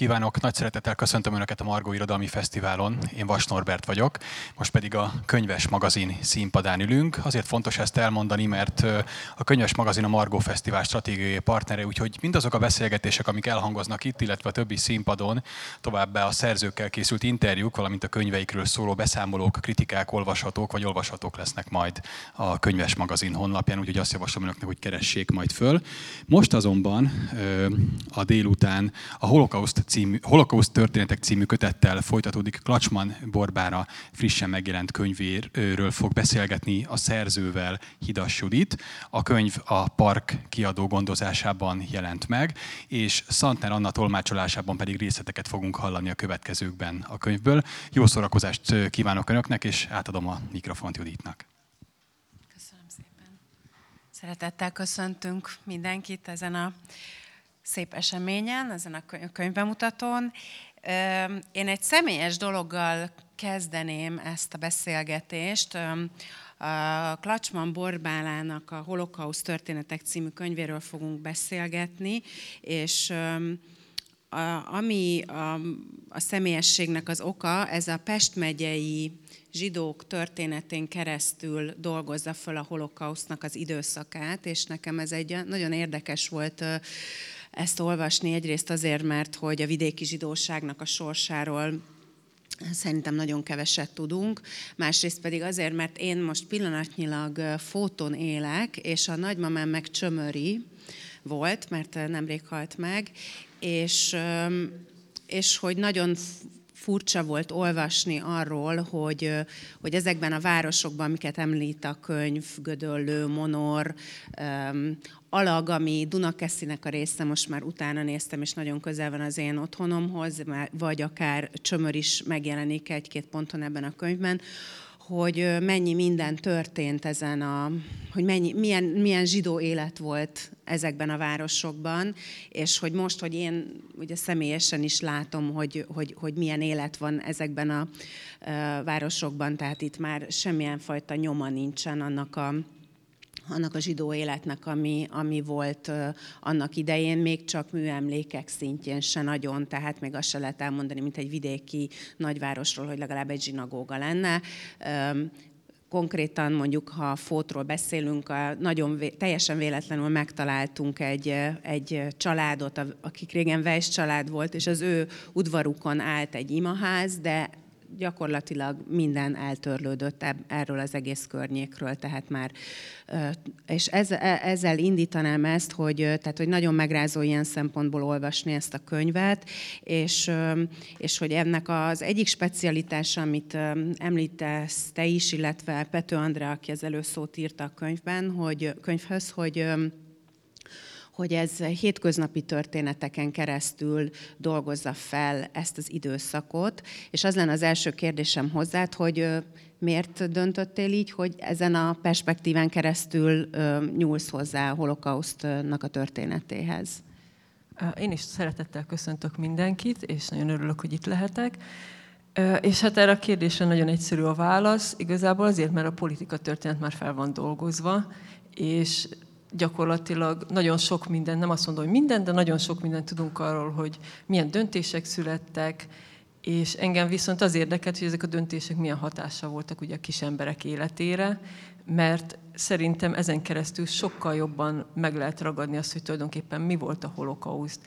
Kívánok! Nagy szeretettel köszöntöm Önöket a Margó Irodalmi Fesztiválon. Én Vas Norbert vagyok, most pedig a Könyves magazin színpadán ülünk. Azért fontos ezt elmondani, mert a Könyves magazin a Margó Fesztivál stratégiai partnere, úgyhogy mindazok a beszélgetések, amik elhangoznak itt, illetve a többi színpadon, továbbá a szerzőkkel készült interjúk, valamint a könyveikről szóló beszámolók, kritikák olvashatók vagy olvashatók lesznek majd a Könyves magazin honlapján, úgyhogy azt javaslom Önöknek, hogy keressék majd föl. Most azonban a délután a Holokauszt, című, Holokauszt történetek című kötettel folytatódik. Klacsman Borbára frissen megjelent könyvéről fog beszélgetni a szerzővel Hidas Judit. A könyv a Park kiadó gondozásában jelent meg, és Szantner Anna tolmácsolásában pedig részleteket fogunk hallani a következőkben a könyvből. Jó szórakozást kívánok Önöknek, és átadom a mikrofont Juditnak. Köszönöm szépen. Szeretettel köszöntünk mindenkit ezen a szép eseményen, ezen a könyvbemutatón. Én egy személyes dologgal kezdeném ezt a beszélgetést. A Klacsman Borbálának a Holokauszt történetek című könyvéről fogunk beszélgetni, és ami a, a személyességnek az oka, ez a Pest megyei zsidók történetén keresztül dolgozza föl a holokausznak az időszakát, és nekem ez egy nagyon érdekes volt ezt olvasni, egyrészt azért, mert hogy a vidéki zsidóságnak a sorsáról Szerintem nagyon keveset tudunk. Másrészt pedig azért, mert én most pillanatnyilag fóton élek, és a nagymamám meg csömöri volt, mert nemrég halt meg, és, és hogy nagyon furcsa volt olvasni arról, hogy, hogy ezekben a városokban, amiket említ a könyv, Gödöllő, Monor, Alag, ami Dunakeszinek a része, most már utána néztem, és nagyon közel van az én otthonomhoz, vagy akár Csömör is megjelenik egy-két ponton ebben a könyvben, hogy mennyi minden történt ezen a, hogy mennyi, milyen, milyen zsidó élet volt ezekben a városokban, és hogy most, hogy én ugye személyesen is látom, hogy, hogy, hogy milyen élet van ezekben a, városokban, tehát itt már semmilyen fajta nyoma nincsen annak a, annak a zsidó életnek, ami, ami volt annak idején, még csak műemlékek szintjén se nagyon, tehát még azt se lehet elmondani, mint egy vidéki nagyvárosról, hogy legalább egy zsinagóga lenne. Konkrétan mondjuk, ha fótról beszélünk, a nagyon teljesen véletlenül megtaláltunk egy, egy családot, akik régen Weiss család volt, és az ő udvarukon állt egy imaház, de gyakorlatilag minden eltörlődött erről az egész környékről, tehát már, és e, ezzel indítanám ezt, hogy, tehát, hogy nagyon megrázó ilyen szempontból olvasni ezt a könyvet, és, és hogy ennek az egyik specialitása, amit említesz te is, illetve Pető Andrea, aki az előszót írta a könyvben, hogy könyvhöz, hogy hogy ez hétköznapi történeteken keresztül dolgozza fel ezt az időszakot. És az lenne az első kérdésem hozzád, hogy miért döntöttél így, hogy ezen a perspektíván keresztül nyúlsz hozzá a holokausztnak a történetéhez? Én is szeretettel köszöntök mindenkit, és nagyon örülök, hogy itt lehetek. És hát erre a kérdésre nagyon egyszerű a válasz. Igazából azért, mert a politika történet már fel van dolgozva, és gyakorlatilag nagyon sok minden, nem azt mondom, hogy minden, de nagyon sok mindent tudunk arról, hogy milyen döntések születtek, és engem viszont az érdekelt, hogy ezek a döntések milyen hatással voltak ugye a kis emberek életére, mert szerintem ezen keresztül sokkal jobban meg lehet ragadni azt, hogy tulajdonképpen mi volt a holokauszt.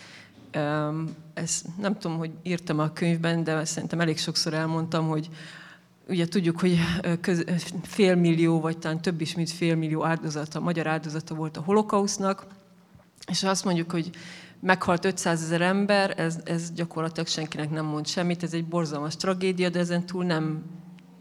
Ezt nem tudom, hogy írtam a könyvben, de szerintem elég sokszor elmondtam, hogy ugye tudjuk, hogy félmillió, vagy talán több is, mint félmillió áldozata, magyar áldozata volt a holokausznak, és azt mondjuk, hogy meghalt 500 ezer ember, ez, ez gyakorlatilag senkinek nem mond semmit, ez egy borzalmas tragédia, de ezen túl nem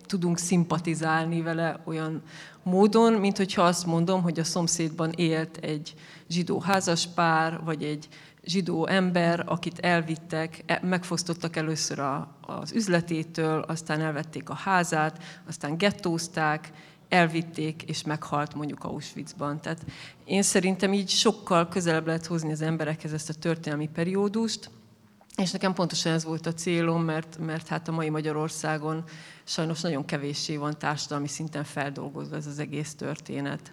tudunk szimpatizálni vele olyan módon, mint hogyha azt mondom, hogy a szomszédban élt egy zsidó házaspár, vagy egy zsidó ember, akit elvittek, e, megfosztottak először a, az üzletétől, aztán elvették a házát, aztán gettózták, elvitték, és meghalt mondjuk Auschwitzban. Tehát én szerintem így sokkal közelebb lehet hozni az emberekhez ezt a történelmi periódust, és nekem pontosan ez volt a célom, mert, mert hát a mai Magyarországon sajnos nagyon kevéssé van társadalmi szinten feldolgozva ez az egész történet.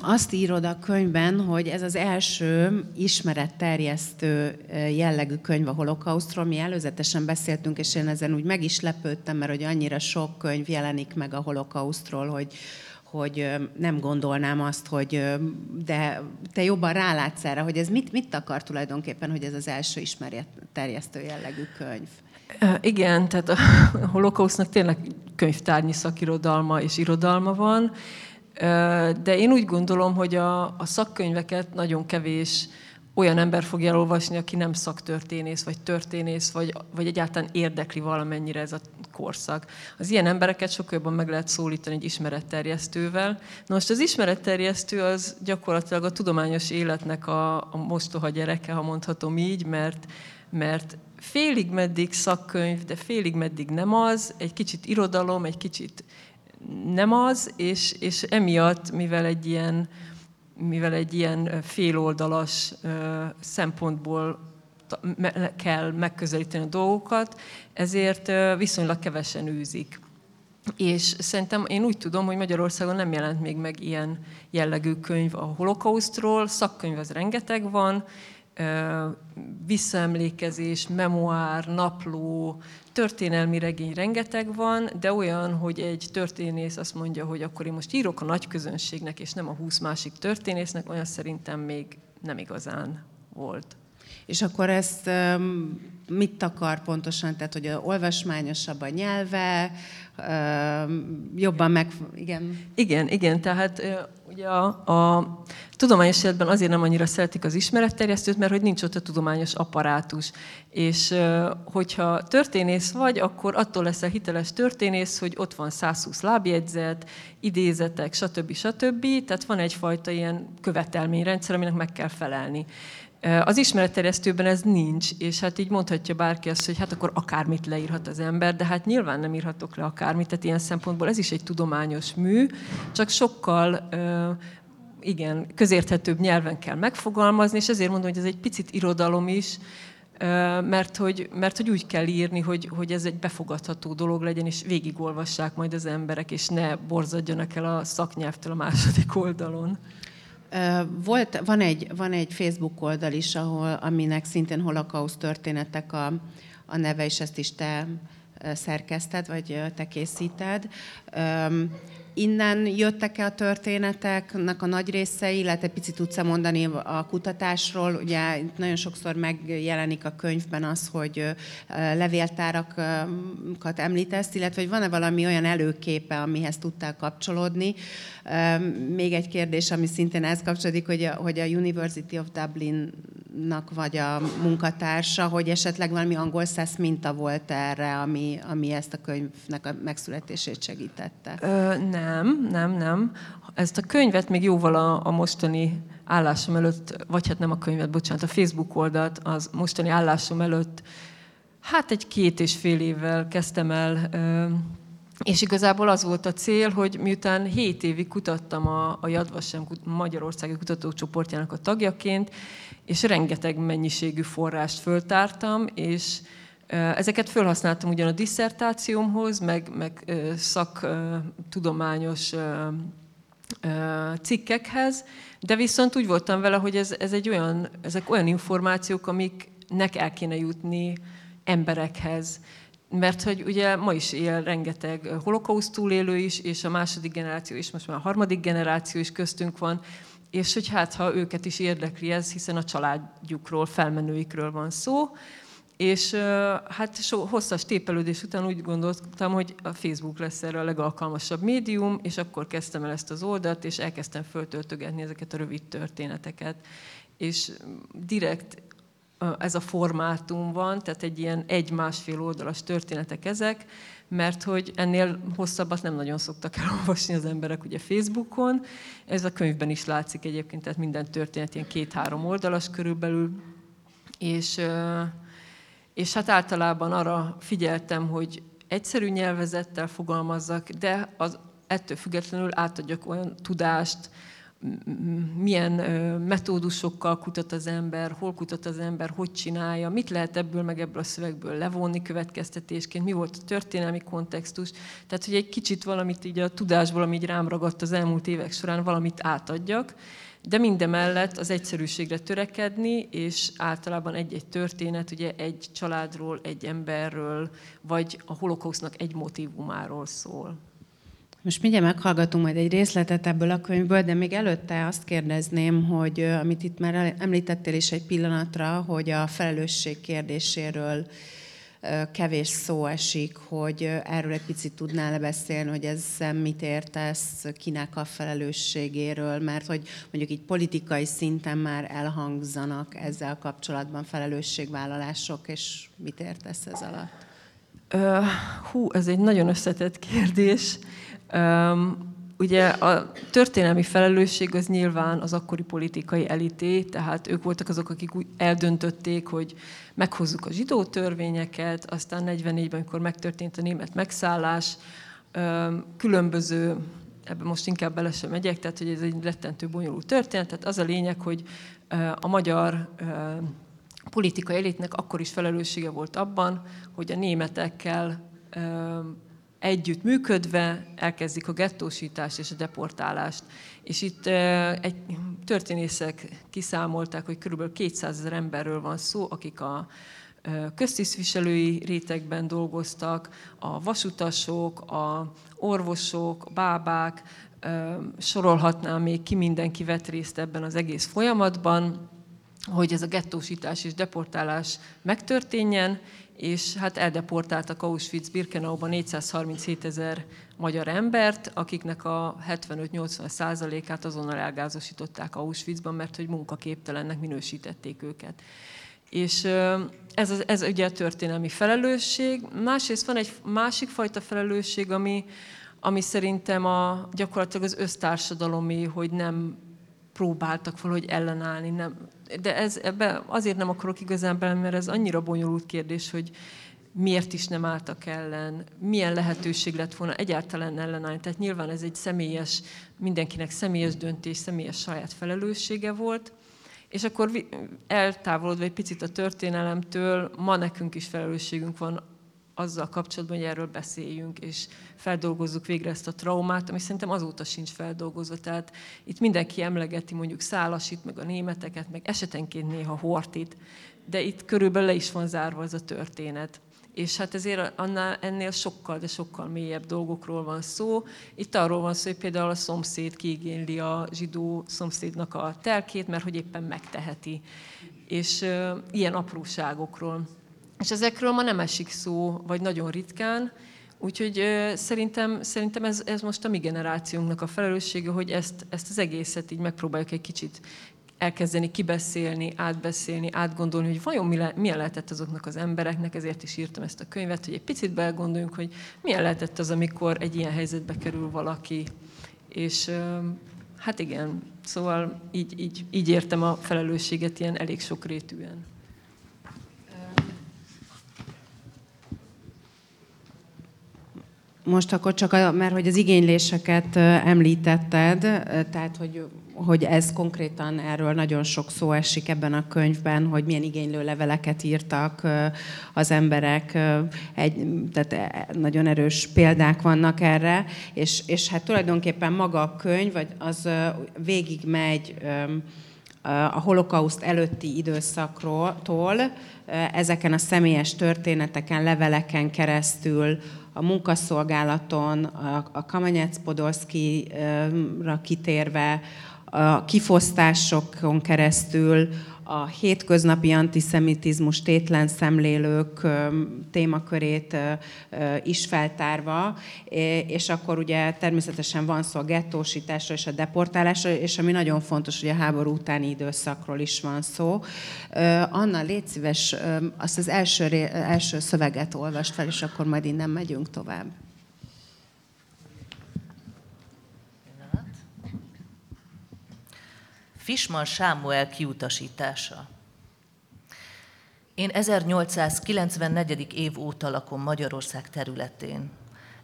Azt írod a könyvben, hogy ez az első ismeretterjesztő jellegű könyv a holokausztról. Mi előzetesen beszéltünk, és én ezen úgy meg is lepődtem, mert hogy annyira sok könyv jelenik meg a holokausztról, hogy, hogy nem gondolnám azt, hogy de te jobban rálátsz erre, hogy ez mit, mit akar tulajdonképpen, hogy ez az első ismeretterjesztő jellegű könyv? Igen, tehát a holokausznak tényleg könyvtárnyi szakirodalma és irodalma van, de én úgy gondolom, hogy a, a szakkönyveket nagyon kevés olyan ember fogja elolvasni, aki nem szaktörténész, vagy történész, vagy, vagy egyáltalán érdekli valamennyire ez a korszak. Az ilyen embereket sokkal jobban meg lehet szólítani egy ismeretterjesztővel. Na most az ismeretterjesztő az gyakorlatilag a tudományos életnek a, a mostoha gyereke, ha mondhatom így, mert, mert félig meddig szakkönyv, de félig meddig nem az, egy kicsit irodalom, egy kicsit nem az, és, és emiatt, mivel egy ilyen, mivel egy ilyen féloldalas szempontból kell megközelíteni a dolgokat, ezért viszonylag kevesen űzik. És szerintem én úgy tudom, hogy Magyarországon nem jelent még meg ilyen jellegű könyv a holokausztról, szakkönyv az rengeteg van, visszaemlékezés, memoár, napló, történelmi regény rengeteg van, de olyan, hogy egy történész azt mondja, hogy akkor én most írok a nagy közönségnek, és nem a húsz másik történésznek, olyan szerintem még nem igazán volt. És akkor ezt mit akar pontosan? Tehát, hogy olvasmányosabb a nyelve, jobban meg... Igen. Igen, igen. Tehát ugye a, a tudományos életben azért nem annyira szeretik az ismeretterjesztőt, mert hogy nincs ott a tudományos apparátus. És hogyha történész vagy, akkor attól leszel hiteles történész, hogy ott van 120 lábjegyzet, idézetek, stb. stb. Tehát van egyfajta ilyen követelményrendszer, aminek meg kell felelni. Az ismeretterjesztőben ez nincs, és hát így mondhatja bárki azt, hogy hát akkor akármit leírhat az ember, de hát nyilván nem írhatok le akármit, tehát ilyen szempontból ez is egy tudományos mű, csak sokkal igen, közérthetőbb nyelven kell megfogalmazni, és ezért mondom, hogy ez egy picit irodalom is, mert hogy, mert hogy úgy kell írni, hogy, hogy ez egy befogadható dolog legyen, és végigolvassák majd az emberek, és ne borzadjanak el a szaknyelvtől a második oldalon. Volt, van, egy, van egy Facebook oldal is, ahol, aminek szintén holokauszt történetek a, a neve, és ezt is te szerkeszted, vagy te készíted. Innen jöttek-e a történeteknek a nagy részei, illetve picit tudsz mondani a kutatásról? Ugye nagyon sokszor megjelenik a könyvben az, hogy levéltárakat említesz, illetve hogy van-e valami olyan előképe, amihez tudtál kapcsolódni. Még egy kérdés, ami szintén ez kapcsolódik, hogy a, hogy a University of Dublin-nak vagy a munkatársa, hogy esetleg valami angol száz minta volt erre, ami, ami ezt a könyvnek a megszületését segítette? Ö, nem, nem, nem. Ezt a könyvet még jóval a, a mostani állásom előtt, vagy hát nem a könyvet, bocsánat, a Facebook oldalt, az mostani állásom előtt, hát egy két és fél évvel kezdtem el és igazából az volt a cél, hogy miután 7 évig kutattam a, a Yad Vashem Magyarországi Kutatócsoportjának a tagjaként, és rengeteg mennyiségű forrást föltártam, és ezeket felhasználtam ugyan a disszertációmhoz, meg, meg szaktudományos cikkekhez, de viszont úgy voltam vele, hogy ez, ez egy olyan, ezek olyan információk, amiknek el kéne jutni emberekhez mert hogy ugye ma is él rengeteg holokauszt túlélő is, és a második generáció, és most már a harmadik generáció is köztünk van, és hogy hát, ha őket is érdekli ez, hiszen a családjukról, felmenőikről van szó, és hát so, hosszas tépelődés után úgy gondoltam, hogy a Facebook lesz erre a legalkalmasabb médium, és akkor kezdtem el ezt az oldalt, és elkezdtem föltöltögetni ezeket a rövid történeteket. És direkt ez a formátum van, tehát egy ilyen egy-másfél oldalas történetek ezek, mert hogy ennél hosszabbat nem nagyon szoktak elolvasni az emberek ugye Facebookon. Ez a könyvben is látszik egyébként, tehát minden történet ilyen két-három oldalas körülbelül, és, és hát általában arra figyeltem, hogy egyszerű nyelvezettel fogalmazzak, de az, ettől függetlenül átadjak olyan tudást, milyen metódusokkal kutat az ember, hol kutat az ember, hogy csinálja, mit lehet ebből meg ebből a szövegből levonni következtetésként, mi volt a történelmi kontextus. Tehát, hogy egy kicsit valamit így a tudásból, ami így rám ragadt az elmúlt évek során, valamit átadjak, de mindemellett az egyszerűségre törekedni, és általában egy-egy történet, ugye egy családról, egy emberről, vagy a holokausznak egy motivumáról szól. Most mindjárt meghallgatunk majd egy részletet ebből a könyvből, de még előtte azt kérdezném, hogy amit itt már említettél is egy pillanatra, hogy a felelősség kérdéséről kevés szó esik, hogy erről egy picit tudnál beszélni, hogy ez mit értesz, kinek a felelősségéről, mert hogy mondjuk így politikai szinten már elhangzanak ezzel kapcsolatban felelősségvállalások, és mit értesz ez alatt? hú, ez egy nagyon összetett kérdés. Ugye a történelmi felelősség az nyilván az akkori politikai elité, tehát ők voltak azok, akik úgy eldöntötték, hogy meghozzuk a zsidó törvényeket, aztán 44-ben, amikor megtörtént a német megszállás, különböző, ebben most inkább bele sem megyek, tehát hogy ez egy rettentő bonyolult történet, tehát az a lényeg, hogy a magyar politikai elitnek akkor is felelőssége volt abban, hogy a németekkel együtt működve elkezdik a gettósítást és a deportálást. És itt egy történészek kiszámolták, hogy kb. 200 ezer emberről van szó, akik a köztisztviselői rétegben dolgoztak, a vasutasok, a orvosok, a bábák, sorolhatnám még ki mindenki vett részt ebben az egész folyamatban, hogy ez a gettósítás és deportálás megtörténjen, és hát eldeportáltak Auschwitz-Birkenauba 437 ezer magyar embert, akiknek a 75-80 százalékát azonnal elgázosították Auschwitzban, mert hogy munkaképtelennek minősítették őket. És ez, ez ugye a történelmi felelősség. Másrészt van egy másik fajta felelősség, ami, ami szerintem a, gyakorlatilag az össztársadalomi, hogy nem próbáltak valahogy ellenállni. Nem. De ez, ebbe azért nem akarok igazán bele, mert ez annyira bonyolult kérdés, hogy miért is nem álltak ellen, milyen lehetőség lett volna egyáltalán ellenállni. Tehát nyilván ez egy személyes, mindenkinek személyes döntés, személyes saját felelőssége volt. És akkor eltávolodva egy picit a történelemtől, ma nekünk is felelősségünk van azzal kapcsolatban, hogy erről beszéljünk, és feldolgozzuk végre ezt a traumát, ami szerintem azóta sincs feldolgozva. Tehát itt mindenki emlegeti mondjuk Szálasit, meg a németeket, meg esetenként néha Hortit, de itt körülbelül le is van zárva ez a történet. És hát ezért annál, ennél sokkal, de sokkal mélyebb dolgokról van szó. Itt arról van szó, hogy például a szomszéd kiigényli a zsidó szomszédnak a telkét, mert hogy éppen megteheti. És uh, ilyen apróságokról. És ezekről ma nem esik szó, vagy nagyon ritkán, úgyhogy szerintem, szerintem ez, ez most a mi generációnknak a felelőssége, hogy ezt, ezt az egészet így megpróbáljuk egy kicsit elkezdeni kibeszélni, átbeszélni, átgondolni, hogy vajon mi milyen lehetett azoknak az embereknek, ezért is írtam ezt a könyvet, hogy egy picit belgondoljunk, hogy milyen lehetett az, amikor egy ilyen helyzetbe kerül valaki. És hát igen, szóval így, így, így értem a felelősséget ilyen elég sokrétűen. Most akkor csak, a, mert hogy az igényléseket említetted, tehát hogy, hogy ez konkrétan erről nagyon sok szó esik ebben a könyvben, hogy milyen igénylő leveleket írtak az emberek, egy, tehát e, nagyon erős példák vannak erre, és, és hát tulajdonképpen maga a könyv, vagy az végig megy a holokauszt előtti időszakról, ezeken a személyes történeteken, leveleken keresztül a munkaszolgálaton, a Kamanyec Podolszkira kitérve, a kifosztásokon keresztül, a hétköznapi antiszemitizmus tétlen szemlélők témakörét is feltárva, és akkor ugye természetesen van szó a gettósításról és a deportálásról, és ami nagyon fontos, hogy a háború utáni időszakról is van szó. Anna, légy szíves, azt az első, első szöveget olvast fel, és akkor majd innen megyünk tovább. Fisman Sámuel kiutasítása. Én 1894. év óta lakom Magyarország területén.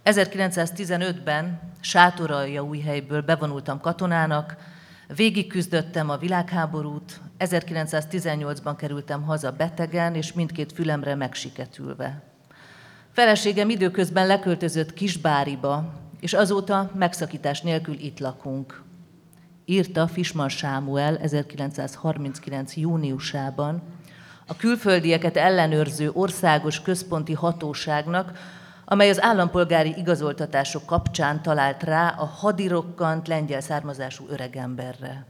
1915-ben újhelyből bevonultam katonának, Végig küzdöttem a világháborút, 1918-ban kerültem haza betegen, és mindkét fülemre megsiketülve. Feleségem időközben leköltözött Kisbáriba, és azóta megszakítás nélkül itt lakunk. Írta Fisman Sámuel 1939. júniusában a külföldieket ellenőrző országos központi hatóságnak, amely az állampolgári igazoltatások kapcsán talált rá a hadirokkant lengyel származású öregemberre.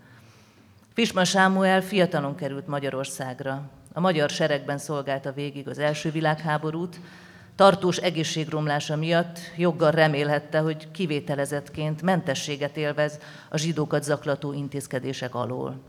Fisma Sámuel fiatalon került Magyarországra. A magyar seregben szolgálta végig az első világháborút, tartós egészségromlása miatt joggal remélhette, hogy kivételezetként mentességet élvez a zsidókat zaklató intézkedések alól.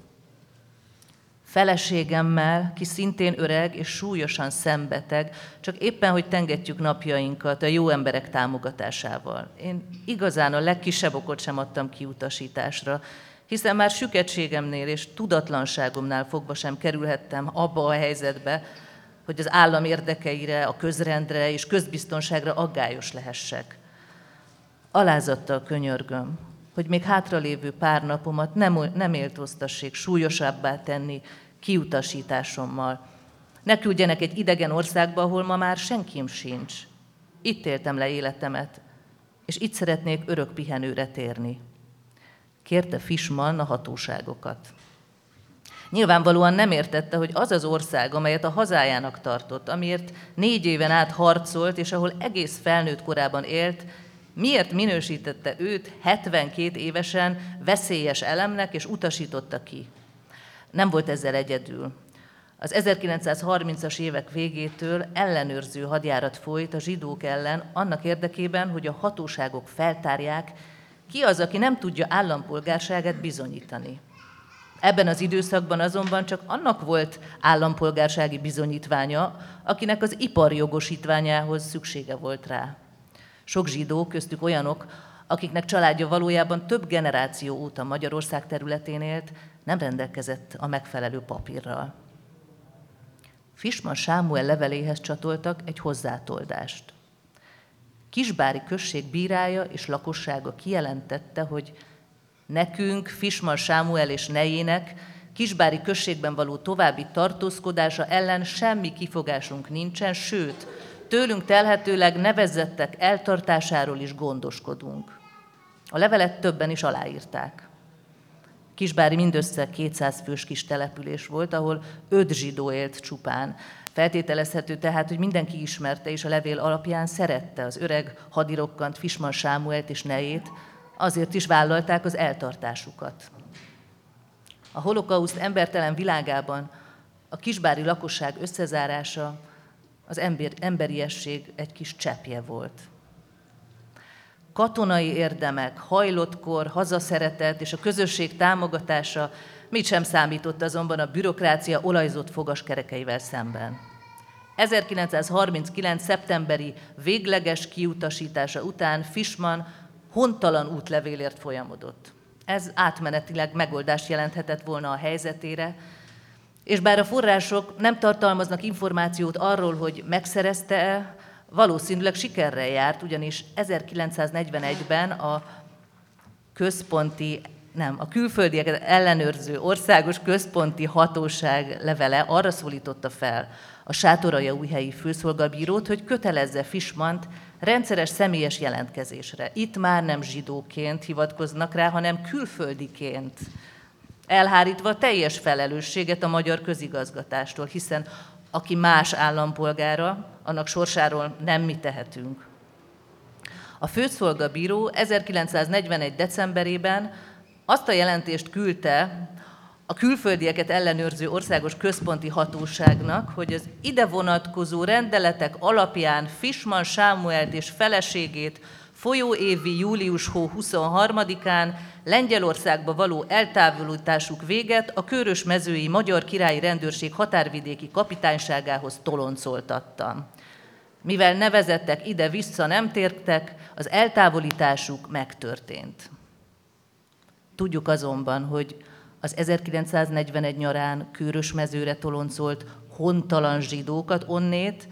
Feleségemmel, ki szintén öreg és súlyosan szembeteg, csak éppen, hogy tengetjük napjainkat a jó emberek támogatásával. Én igazán a legkisebb okot sem adtam kiutasításra, hiszen már süketségemnél és tudatlanságomnál fogva sem kerülhettem abba a helyzetbe, hogy az állam érdekeire, a közrendre és közbiztonságra aggályos lehessek. Alázattal könyörgöm, hogy még hátralévő pár napomat nem, nem éltóztassék súlyosabbá tenni kiutasításommal. Ne küldjenek egy idegen országba, ahol ma már senkim sincs. Itt éltem le életemet, és itt szeretnék örök pihenőre térni. Kérte Fishman a hatóságokat. Nyilvánvalóan nem értette, hogy az az ország, amelyet a hazájának tartott, amiért négy éven át harcolt, és ahol egész felnőtt korában élt, miért minősítette őt 72 évesen veszélyes elemnek, és utasította ki. Nem volt ezzel egyedül. Az 1930-as évek végétől ellenőrző hadjárat folyt a zsidók ellen annak érdekében, hogy a hatóságok feltárják, ki az, aki nem tudja állampolgárságát bizonyítani. Ebben az időszakban azonban csak annak volt állampolgársági bizonyítványa, akinek az iparjogosítványához szüksége volt rá. Sok zsidó, köztük olyanok, akiknek családja valójában több generáció óta Magyarország területén élt, nem rendelkezett a megfelelő papírral. Fisman Sámuel leveléhez csatoltak egy hozzátoldást. Kisbári község bírája és lakossága kijelentette, hogy nekünk, Fisman Sámuel és nejének Kisbári községben való további tartózkodása ellen semmi kifogásunk nincsen, sőt, tőlünk telhetőleg nevezettek eltartásáról is gondoskodunk. A levelet többen is aláírták. Kisbári mindössze 200 fős kis település volt, ahol öt zsidó élt csupán. Feltételezhető tehát, hogy mindenki ismerte, és a levél alapján szerette az öreg hadirokkant Fisman Sámuelt és nejét, azért is vállalták az eltartásukat. A holokauszt embertelen világában a kisbári lakosság összezárása az ember, emberiesség egy kis cseppje volt. Katonai érdemek, hajlottkor, hazaszeretet és a közösség támogatása mit sem számított azonban a bürokrácia olajzott fogaskerekeivel szemben. 1939. szeptemberi végleges kiutasítása után Fishman hontalan útlevélért folyamodott. Ez átmenetileg megoldást jelenthetett volna a helyzetére, és bár a források nem tartalmaznak információt arról, hogy megszerezte-e, valószínűleg sikerrel járt, ugyanis 1941-ben a központi, nem, a külföldieket ellenőrző országos központi hatóság levele arra szólította fel a Sátoraja újhelyi főszolgabírót, hogy kötelezze Fismant rendszeres személyes jelentkezésre. Itt már nem zsidóként hivatkoznak rá, hanem külföldiként, elhárítva teljes felelősséget a magyar közigazgatástól, hiszen aki más állampolgára, annak sorsáról nem mi tehetünk. A főszolgabíró 1941. decemberében azt a jelentést küldte a külföldieket ellenőrző országos központi hatóságnak, hogy az ide vonatkozó rendeletek alapján Fisman Sámuelt és feleségét folyóévi július hó 23-án Lengyelországba való eltávolításuk véget a Körös mezői Magyar Királyi Rendőrség határvidéki kapitányságához toloncoltattam. Mivel nevezettek ide-vissza nem tértek, az eltávolításuk megtörtént. Tudjuk azonban, hogy az 1941 nyarán Kőrös mezőre toloncolt hontalan zsidókat onnét,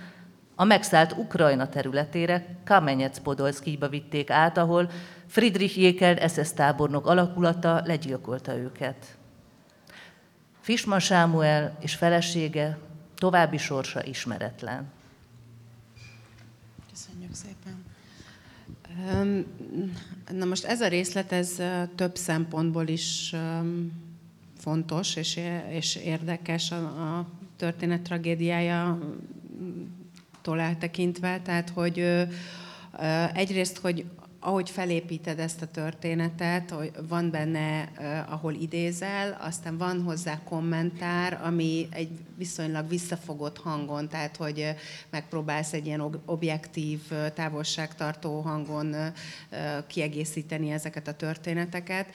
a megszállt Ukrajna területére Kamenyec Podolszkijba vitték át, ahol Friedrich Jékel SS tábornok alakulata legyilkolta őket. Fisman Sámuel és felesége további sorsa ismeretlen. Köszönjük szépen. Na most ez a részlet, ez több szempontból is fontos és, és érdekes a, a történet tragédiája tól eltekintve, tehát hogy egyrészt, hogy ahogy felépíted ezt a történetet, hogy van benne, ahol idézel, aztán van hozzá kommentár, ami egy viszonylag visszafogott hangon, tehát hogy megpróbálsz egy ilyen objektív, távolságtartó hangon kiegészíteni ezeket a történeteket,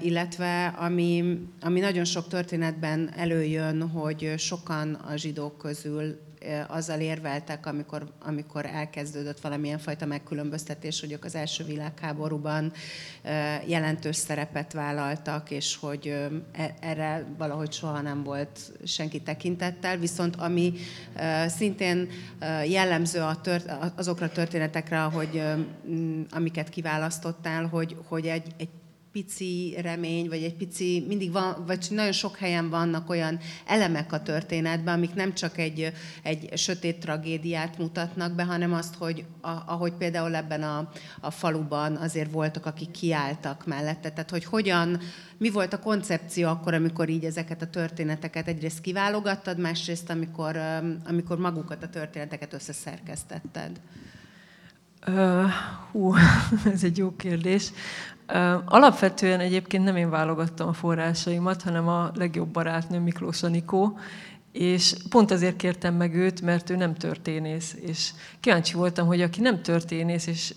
illetve ami, ami nagyon sok történetben előjön, hogy sokan a zsidók közül azzal érveltek, amikor, amikor elkezdődött valamilyen fajta megkülönböztetés, hogy ők az első világháborúban jelentős szerepet vállaltak, és hogy e, erre valahogy soha nem volt senki tekintettel. Viszont ami szintén jellemző azokra a történetekre, hogy, amiket kiválasztottál, hogy, hogy egy, egy pici remény, vagy egy pici, mindig van, vagy nagyon sok helyen vannak olyan elemek a történetben, amik nem csak egy, egy sötét tragédiát mutatnak be, hanem azt, hogy a, ahogy például ebben a, a faluban azért voltak, akik kiálltak mellette. Tehát, hogy hogyan, mi volt a koncepció akkor, amikor így ezeket a történeteket egyrészt kiválogattad, másrészt, amikor, amikor magukat a történeteket összeszerkesztetted? Uh, hú, ez egy jó kérdés. Alapvetően egyébként nem én válogattam a forrásaimat, hanem a legjobb barátnőm Miklós Anikó, és pont azért kértem meg őt, mert ő nem történész, és kíváncsi voltam, hogy aki nem történész, és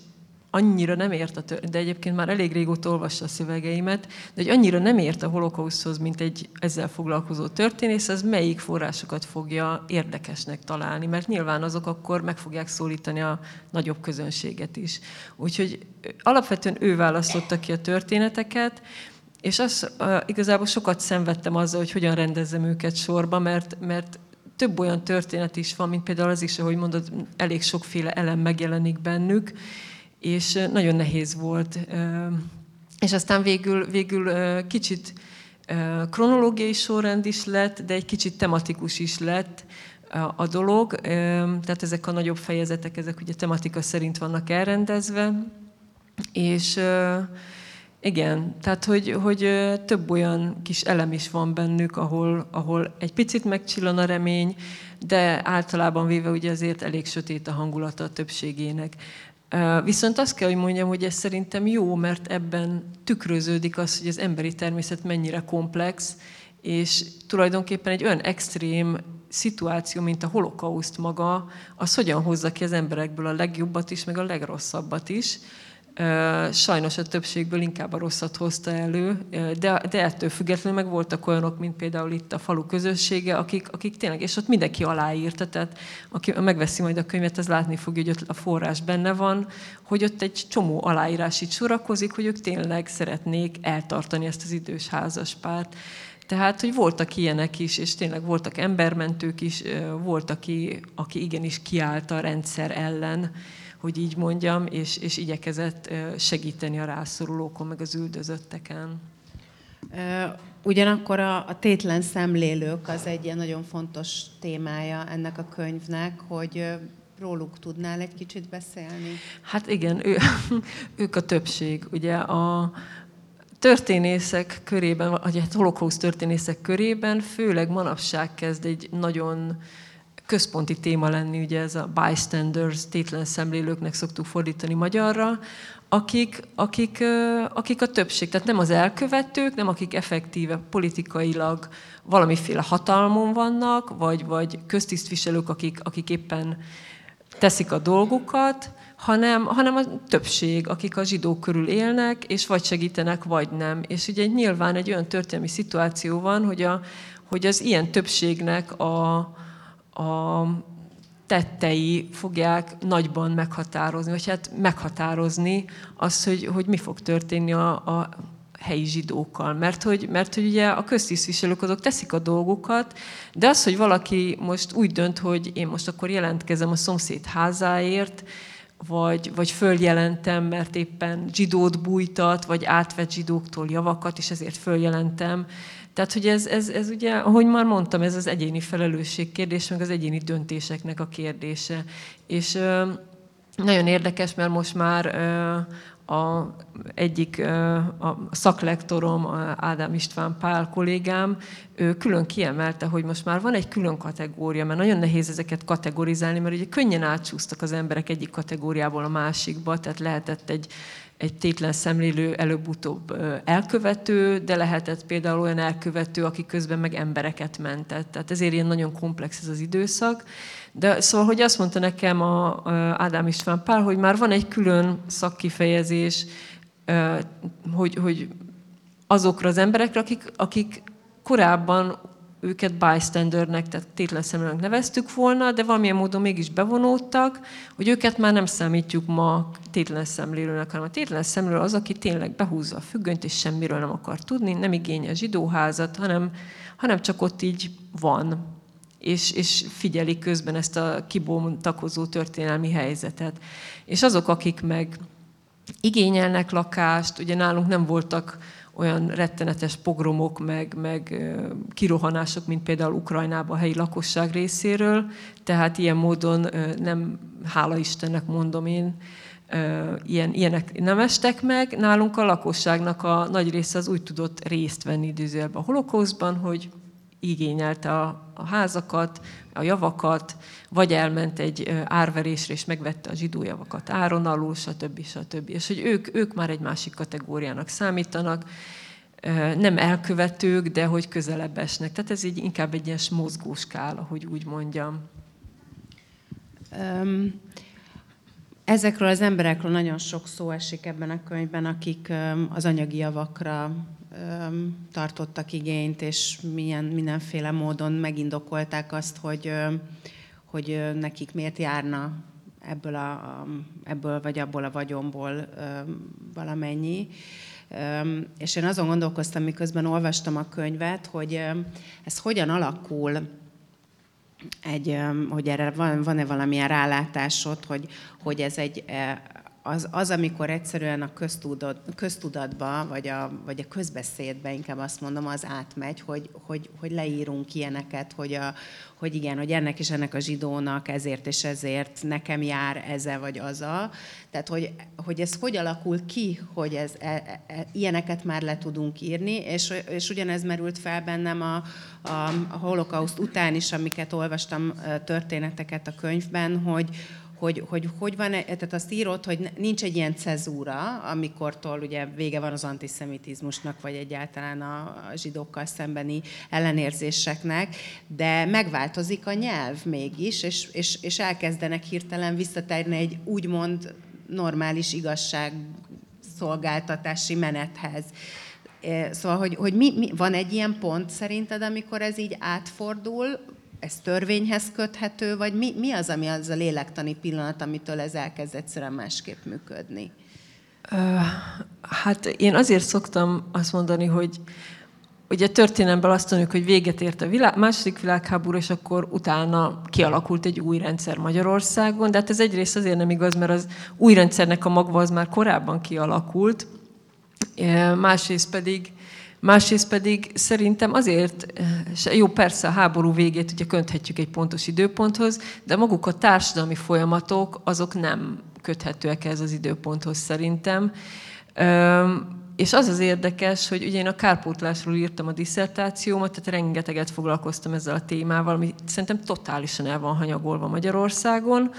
annyira nem ért, a tör- de egyébként már elég régóta olvassa a szövegeimet, de hogy annyira nem ért a holokauszhoz, mint egy ezzel foglalkozó történész, az melyik forrásokat fogja érdekesnek találni, mert nyilván azok akkor meg fogják szólítani a nagyobb közönséget is. Úgyhogy alapvetően ő választotta ki a történeteket, és az igazából sokat szenvedtem azzal, hogy hogyan rendezzem őket sorba, mert, mert több olyan történet is van, mint például az is, ahogy mondod, elég sokféle elem megjelenik bennük, és nagyon nehéz volt. És aztán végül, végül kicsit kronológiai sorrend is lett, de egy kicsit tematikus is lett a dolog. Tehát ezek a nagyobb fejezetek, ezek ugye tematika szerint vannak elrendezve. És igen, tehát hogy, hogy több olyan kis elem is van bennük, ahol, ahol egy picit megcsillan a remény, de általában véve ugye azért elég sötét a hangulata a többségének. Viszont azt kell, hogy mondjam, hogy ez szerintem jó, mert ebben tükröződik az, hogy az emberi természet mennyire komplex, és tulajdonképpen egy olyan extrém szituáció, mint a holokauszt maga, az hogyan hozza ki az emberekből a legjobbat is, meg a legrosszabbat is. Sajnos a többségből inkább a rosszat hozta elő, de, de ettől függetlenül meg voltak olyanok, mint például itt a falu közössége, akik, akik tényleg, és ott mindenki aláírta, tehát aki megveszi majd a könyvet, az látni fogja, hogy ott a forrás benne van, hogy ott egy csomó aláírás itt sorakozik, hogy ők tényleg szeretnék eltartani ezt az idős házaspárt. Tehát, hogy voltak ilyenek is, és tényleg voltak embermentők is, volt, aki, aki igenis kiállt a rendszer ellen, hogy így mondjam, és, és igyekezett segíteni a rászorulókon, meg az üldözötteken. Ugyanakkor a, a tétlen szemlélők az egy ilyen nagyon fontos témája ennek a könyvnek, hogy róluk tudnál egy kicsit beszélni? Hát igen, ő, ők a többség. Ugye a történészek körében, vagy a holokauszt történészek körében főleg manapság kezd egy nagyon központi téma lenni, ugye ez a bystanders, tétlen szemlélőknek szoktuk fordítani magyarra, akik, akik, akik a többség, tehát nem az elkövetők, nem akik effektíve politikailag valamiféle hatalmon vannak, vagy, vagy köztisztviselők, akik, akik éppen teszik a dolgukat, hanem, hanem a többség, akik a zsidók körül élnek, és vagy segítenek, vagy nem. És ugye nyilván egy olyan történelmi szituáció van, hogy, a, hogy az ilyen többségnek a, a tettei fogják nagyban meghatározni, vagy hát meghatározni azt, hogy, hogy mi fog történni a, a helyi zsidókkal. Mert hogy, mert hogy ugye a köztisztviselők azok teszik a dolgukat, de az, hogy valaki most úgy dönt, hogy én most akkor jelentkezem a szomszéd házáért, vagy, vagy följelentem, mert éppen zsidót bújtat, vagy átvett zsidóktól javakat, és ezért följelentem. Tehát, hogy ez, ez, ez ugye, ahogy már mondtam, ez az egyéni felelősség kérdése, meg az egyéni döntéseknek a kérdése. És nagyon érdekes, mert most már a egyik a szaklektorom, Ádám István Pál kollégám, ő külön kiemelte, hogy most már van egy külön kategória, mert nagyon nehéz ezeket kategorizálni, mert ugye könnyen átsúsztak az emberek egyik kategóriából a másikba, tehát lehetett egy, egy tétlen szemlélő előbb-utóbb elkövető, de lehetett például olyan elkövető, aki közben meg embereket mentett. Tehát ezért ilyen nagyon komplex ez az időszak. De szóval, hogy azt mondta nekem a, Ádám István Pál, hogy már van egy külön szakkifejezés, hogy, hogy azokra az emberekre, akik, akik korábban őket bystandernek, tehát tétlen szemlőnek neveztük volna, de valamilyen módon mégis bevonódtak, hogy őket már nem számítjuk ma tétlen szemlélőnek, hanem a tétlen szemlélő az, aki tényleg behúzza a függönyt, és semmiről nem akar tudni, nem igényel zsidóházat, hanem, hanem csak ott így van és, és figyeli közben ezt a kibontakozó történelmi helyzetet. És azok, akik meg igényelnek lakást, ugye nálunk nem voltak olyan rettenetes pogromok, meg, meg kirohanások, mint például Ukrajnában a helyi lakosság részéről, tehát ilyen módon nem, hála Istennek mondom én, ilyen, ilyenek nem estek meg. Nálunk a lakosságnak a nagy része az úgy tudott részt venni időzőjelben a holokauszban, hogy igényelte a, a házakat, a javakat, vagy elment egy árverésre és megvette a zsidó javakat áron alul, stb. stb. És hogy ők, ők már egy másik kategóriának számítanak, nem elkövetők, de hogy közelebb esnek. Tehát ez így inkább egy ilyen mozgóskála, hogy úgy mondjam. Ezekről az emberekről nagyon sok szó esik ebben a könyvben, akik az anyagi javakra tartottak igényt, és milyen, mindenféle módon megindokolták azt, hogy, hogy nekik miért járna ebből, a, ebből vagy abból a vagyomból valamennyi. És én azon gondolkoztam, miközben olvastam a könyvet, hogy ez hogyan alakul, egy, hogy erre van, van-e valamilyen rálátásod, hogy, hogy ez egy az, az, amikor egyszerűen a köztudat, köztudatba, vagy a, vagy a közbeszédbe, inkább azt mondom, az átmegy, hogy, hogy, hogy leírunk ilyeneket, hogy, a, hogy igen, hogy ennek és ennek a zsidónak ezért és ezért nekem jár eze vagy aza. Tehát, hogy, hogy ez hogy alakul ki, hogy ez, e, e, e ilyeneket már le tudunk írni, és, és ugyanez merült fel bennem a, a, a holokauszt után is, amiket olvastam történeteket a könyvben, hogy, hogy, hogy hogy van, tehát azt írod, hogy nincs egy ilyen cezúra, amikortól ugye vége van az antiszemitizmusnak, vagy egyáltalán a zsidókkal szembeni ellenérzéseknek, de megváltozik a nyelv mégis, és, és, és elkezdenek hirtelen visszatérni egy úgymond normális igazság szolgáltatási menethez. Szóval, hogy, hogy mi, mi, van egy ilyen pont szerinted, amikor ez így átfordul, ez törvényhez köthető, vagy mi, mi az, ami az a lélektani pillanat, amitől ez elkezd egyszerűen másképp működni? Hát én azért szoktam azt mondani, hogy ugye történelemben azt mondjuk, hogy véget ért a világ, második világháború, és akkor utána kialakult egy új rendszer Magyarországon, de hát ez egyrészt azért nem igaz, mert az új rendszernek a magva az már korábban kialakult, másrészt pedig Másrészt pedig szerintem azért, jó persze a háború végét ugye könthetjük egy pontos időponthoz, de maguk a társadalmi folyamatok azok nem köthetőek ez az időponthoz szerintem. És az az érdekes, hogy ugye én a kárpótlásról írtam a diszertációmat, tehát rengeteget foglalkoztam ezzel a témával, ami szerintem totálisan el van hanyagolva Magyarországon,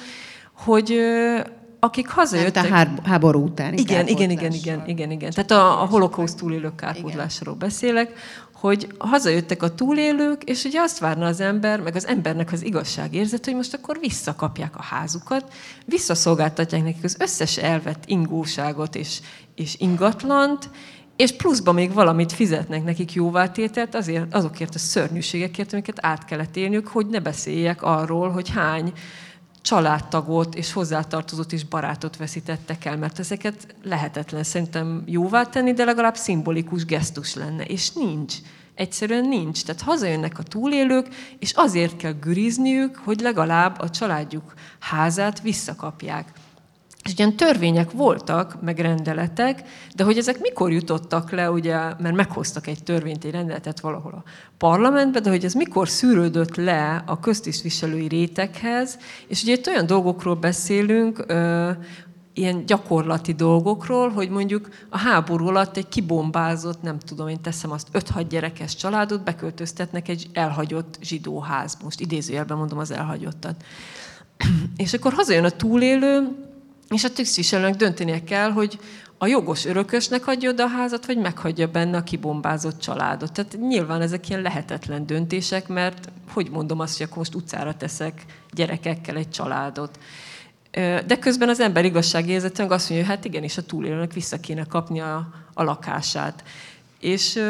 hogy akik hazajöttek... Nem, a háború után. Igen, igen, igen, igen, igen, igen. Tehát a, a holokauszt túlélők kárpótlásról beszélek, hogy hazajöttek a túlélők, és ugye azt várna az ember, meg az embernek az igazságérzet, hogy most akkor visszakapják a házukat, visszaszolgáltatják nekik az összes elvett ingóságot és, és ingatlant, és pluszban még valamit fizetnek nekik jóváltételt azért, azokért a szörnyűségekért, amiket át kellett élniük, hogy ne beszéljek arról, hogy hány családtagot és hozzátartozót és barátot veszítettek el, mert ezeket lehetetlen szerintem jóvá tenni, de legalább szimbolikus gesztus lenne, és nincs. Egyszerűen nincs. Tehát hazajönnek a túlélők, és azért kell gürizniük, hogy legalább a családjuk házát visszakapják. És ugyan törvények voltak, meg rendeletek, de hogy ezek mikor jutottak le, ugye, mert meghoztak egy törvényt, egy rendeletet valahol a parlamentbe, de hogy ez mikor szűrődött le a köztisztviselői réteghez, és ugye itt olyan dolgokról beszélünk, ilyen gyakorlati dolgokról, hogy mondjuk a háború alatt egy kibombázott, nem tudom, én teszem azt, 5-6 gyerekes családot beköltöztetnek egy elhagyott zsidóház. Most idézőjelben mondom az elhagyottat. És akkor hazajön a túlélő, és a tisztviselőnek döntenie kell, hogy a jogos örökösnek adja oda a házat, vagy meghagyja benne a kibombázott családot. Tehát nyilván ezek ilyen lehetetlen döntések, mert hogy mondom azt, hogy akkor most utcára teszek gyerekekkel egy családot. De közben az ember igazságérzetűen azt mondja, hogy hát igenis a túlélőnek vissza kéne kapni a, a lakását. És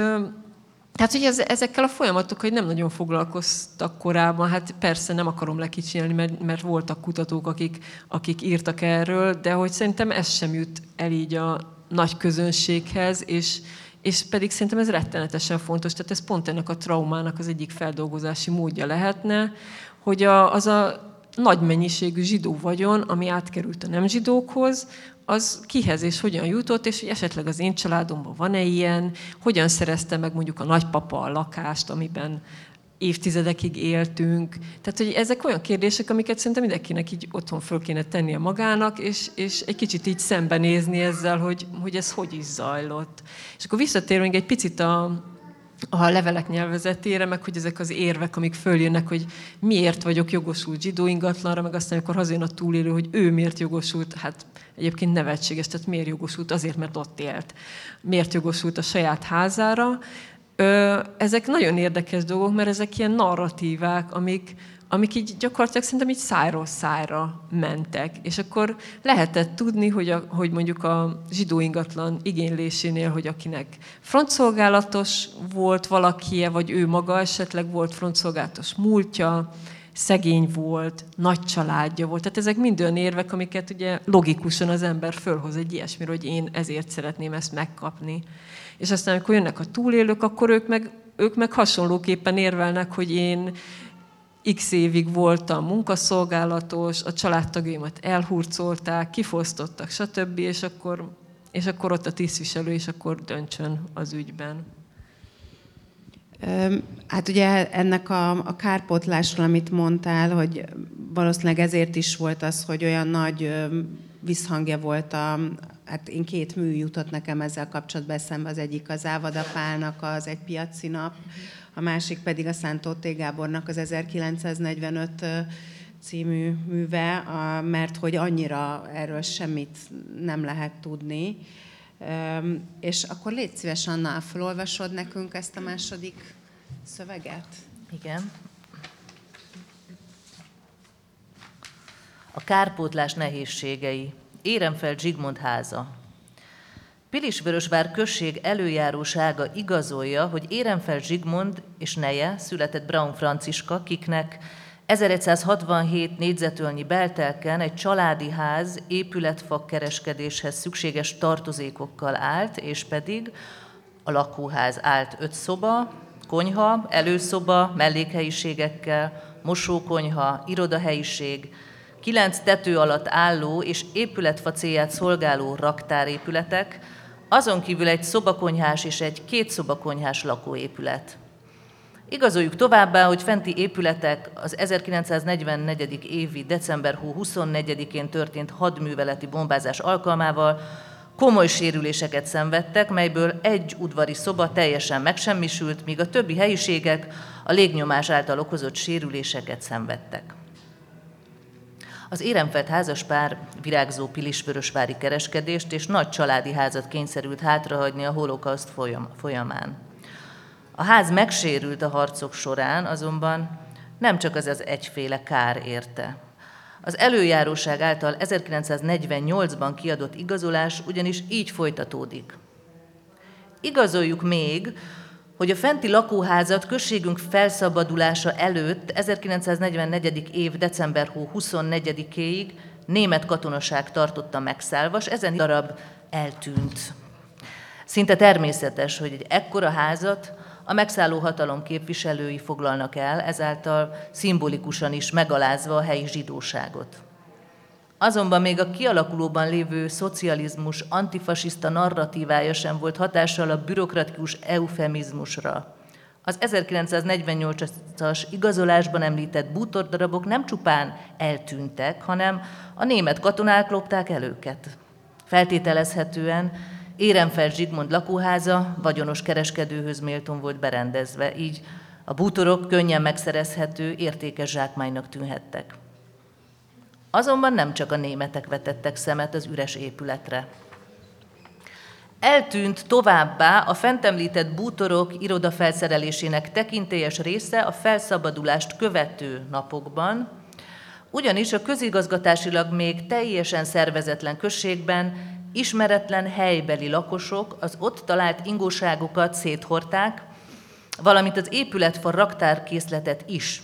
tehát, hogy ez, ezekkel a folyamatokkal hogy nem nagyon foglalkoztak korábban, hát persze nem akarom lekicsinálni, mert, mert voltak kutatók, akik, akik írtak erről, de hogy szerintem ez sem jut el így a nagy közönséghez, és, és pedig szerintem ez rettenetesen fontos, tehát ez pont ennek a traumának az egyik feldolgozási módja lehetne, hogy a, az a nagy mennyiségű zsidó vagyon, ami átkerült a nem zsidókhoz, az kihez és hogyan jutott, és hogy esetleg az én családomban van-e ilyen, hogyan szerezte meg mondjuk a nagypapa a lakást, amiben évtizedekig éltünk. Tehát, hogy ezek olyan kérdések, amiket szerintem mindenkinek így otthon föl kéne tennie magának, és, és egy kicsit így szembenézni ezzel, hogy, hogy ez hogy is zajlott. És akkor visszatérünk egy picit a, a levelek nyelvezetére, meg hogy ezek az érvek, amik följönnek, hogy miért vagyok jogosult zsidó ingatlanra, meg aztán, amikor hazajön a túlélő, hogy ő miért jogosult, hát egyébként nevetséges, tehát miért jogosult? Azért, mert ott élt. Miért jogosult a saját házára? Ezek nagyon érdekes dolgok, mert ezek ilyen narratívák, amik, amik így gyakorlatilag szerintem így szájról szájra mentek. És akkor lehetett tudni, hogy, a, hogy mondjuk a zsidó ingatlan igénylésénél, hogy akinek frontszolgálatos volt valakie, vagy ő maga esetleg volt frontszolgálatos múltja, szegény volt, nagy családja volt. Tehát ezek mind olyan érvek, amiket ugye logikusan az ember fölhoz egy ilyesmiről, hogy én ezért szeretném ezt megkapni. És aztán, amikor jönnek a túlélők, akkor ők meg, ők meg hasonlóképpen érvelnek, hogy én x évig voltam munkaszolgálatos, a családtagjaimat elhurcolták, kifosztottak, stb., és akkor, és akkor ott a tisztviselő, és akkor döntsön az ügyben. Hát ugye ennek a, a kárpotlásról, amit mondtál, hogy valószínűleg ezért is volt az, hogy olyan nagy visszhangja volt a, hát én két mű jutott nekem ezzel kapcsolatban eszembe, az egyik az Ávadapálnak az Egy piaci nap, a másik pedig a Szánt Otté Gábornak az 1945 című műve, mert hogy annyira erről semmit nem lehet tudni. És akkor légy szíves, Anna, felolvasod nekünk ezt a második szöveget? Igen. A kárpótlás nehézségei. fel Zsigmond háza. Pilisvörösvár község előjárósága igazolja, hogy Érenfel Zsigmond és neje született Braun Franciska, kiknek 1167 négyzetölnyi beltelken egy családi ház épületfak kereskedéshez szükséges tartozékokkal állt, és pedig a lakóház állt öt szoba, konyha, előszoba, mellékhelyiségekkel, mosókonyha, irodahelyiség, kilenc tető alatt álló és épületfa célját szolgáló raktárépületek, azon kívül egy szobakonyhás és egy két szobakonyhás lakóépület. Igazoljuk továbbá, hogy fenti épületek az 1944. évi december 24-én történt hadműveleti bombázás alkalmával komoly sérüléseket szenvedtek, melyből egy udvari szoba teljesen megsemmisült, míg a többi helyiségek a légnyomás által okozott sérüléseket szenvedtek. Az éremfelt házaspár virágzó pilisvörösvári kereskedést és nagy családi házat kényszerült hátrahagyni a holokauszt folyamán. A ház megsérült a harcok során, azonban nem csak az az egyféle kár érte. Az előjáróság által 1948-ban kiadott igazolás ugyanis így folytatódik. Igazoljuk még, hogy a fenti lakóházat községünk felszabadulása előtt 1944. év december 24-éig német katonaság tartotta megszállva, ezen darab eltűnt. Szinte természetes, hogy egy ekkora házat a megszálló hatalom képviselői foglalnak el, ezáltal szimbolikusan is megalázva a helyi zsidóságot. Azonban még a kialakulóban lévő szocializmus antifasiszta narratívája sem volt hatással a bürokratikus eufemizmusra. Az 1948-as igazolásban említett bútordarabok nem csupán eltűntek, hanem a német katonák lopták el őket. Feltételezhetően Érenfeld Zsigmond lakóháza vagyonos kereskedőhöz méltón volt berendezve, így a bútorok könnyen megszerezhető, értékes zsákmánynak tűnhettek. Azonban nem csak a németek vetettek szemet az üres épületre. Eltűnt továbbá a fent említett bútorok irodafelszerelésének tekintélyes része a felszabadulást követő napokban, ugyanis a közigazgatásilag még teljesen szervezetlen községben ismeretlen helybeli lakosok az ott talált ingóságokat széthorták, valamint az épületfar raktárkészletet is.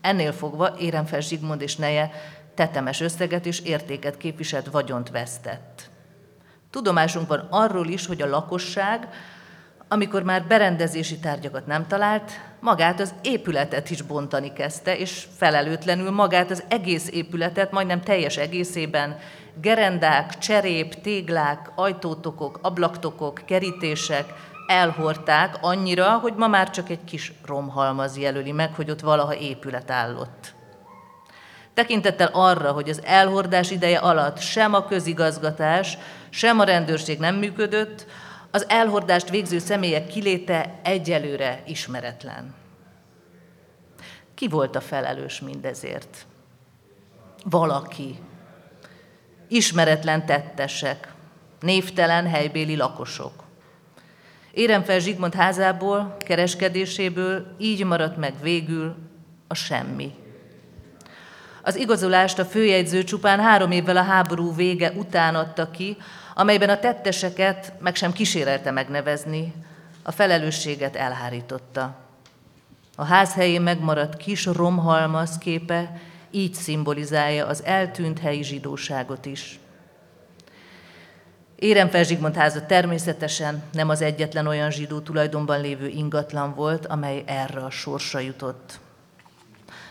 Ennél fogva Érenfel Zsigmond és neje tetemes összeget és értéket képviselt vagyont vesztett. Tudomásunk van arról is, hogy a lakosság, amikor már berendezési tárgyakat nem talált, magát az épületet is bontani kezdte, és felelőtlenül magát az egész épületet, majdnem teljes egészében gerendák, cserép, téglák, ajtótokok, ablaktokok, kerítések elhorták annyira, hogy ma már csak egy kis romhalmaz jelöli meg, hogy ott valaha épület állott. Tekintettel arra, hogy az elhordás ideje alatt sem a közigazgatás, sem a rendőrség nem működött, az elhordást végző személyek kiléte egyelőre ismeretlen. Ki volt a felelős mindezért? Valaki. Ismeretlen tettesek, névtelen helybéli lakosok. Éremfel Zsigmond házából, kereskedéséből így maradt meg végül a semmi. Az igazolást a főjegyző csupán három évvel a háború vége után adta ki, amelyben a tetteseket meg sem kísérelte megnevezni, a felelősséget elhárította. A ház helyén megmaradt kis romhalmaz képe így szimbolizálja az eltűnt helyi zsidóságot is. Érenfel Zsigmond háza természetesen nem az egyetlen olyan zsidó tulajdonban lévő ingatlan volt, amely erre a sorsa jutott.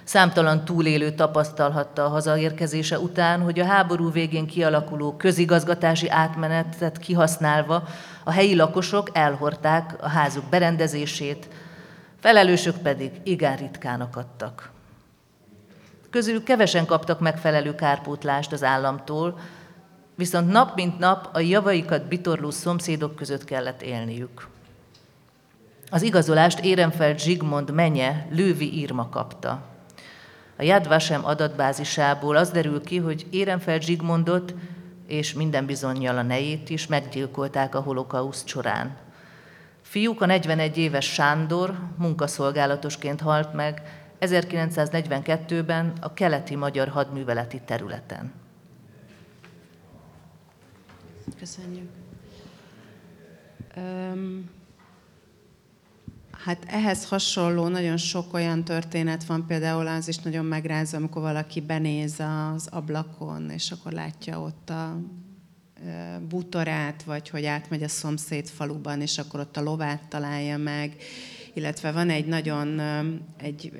Számtalan túlélő tapasztalhatta a hazaérkezése után, hogy a háború végén kialakuló közigazgatási átmenetet kihasználva a helyi lakosok elhorták a házuk berendezését, felelősök pedig igen ritkán akadtak. Közülük kevesen kaptak megfelelő kárpótlást az államtól, viszont nap mint nap a javaikat bitorló szomszédok között kellett élniük. Az igazolást Érenfeld Zsigmond menye Lővi Írma kapta. A Yad Vashem adatbázisából az derül ki, hogy Érenfeld Zsigmondot és minden bizonyal a nejét is meggyilkolták a holokauszt során. Fiúk a 41 éves Sándor munkaszolgálatosként halt meg 1942-ben a keleti magyar hadműveleti területen. Köszönjük. Um, hát ehhez hasonló nagyon sok olyan történet van, például az is nagyon megrázza, amikor valaki benéz az ablakon, és akkor látja ott a bútorát, vagy hogy átmegy a szomszéd faluban, és akkor ott a lovát találja meg. Illetve van egy nagyon, egy,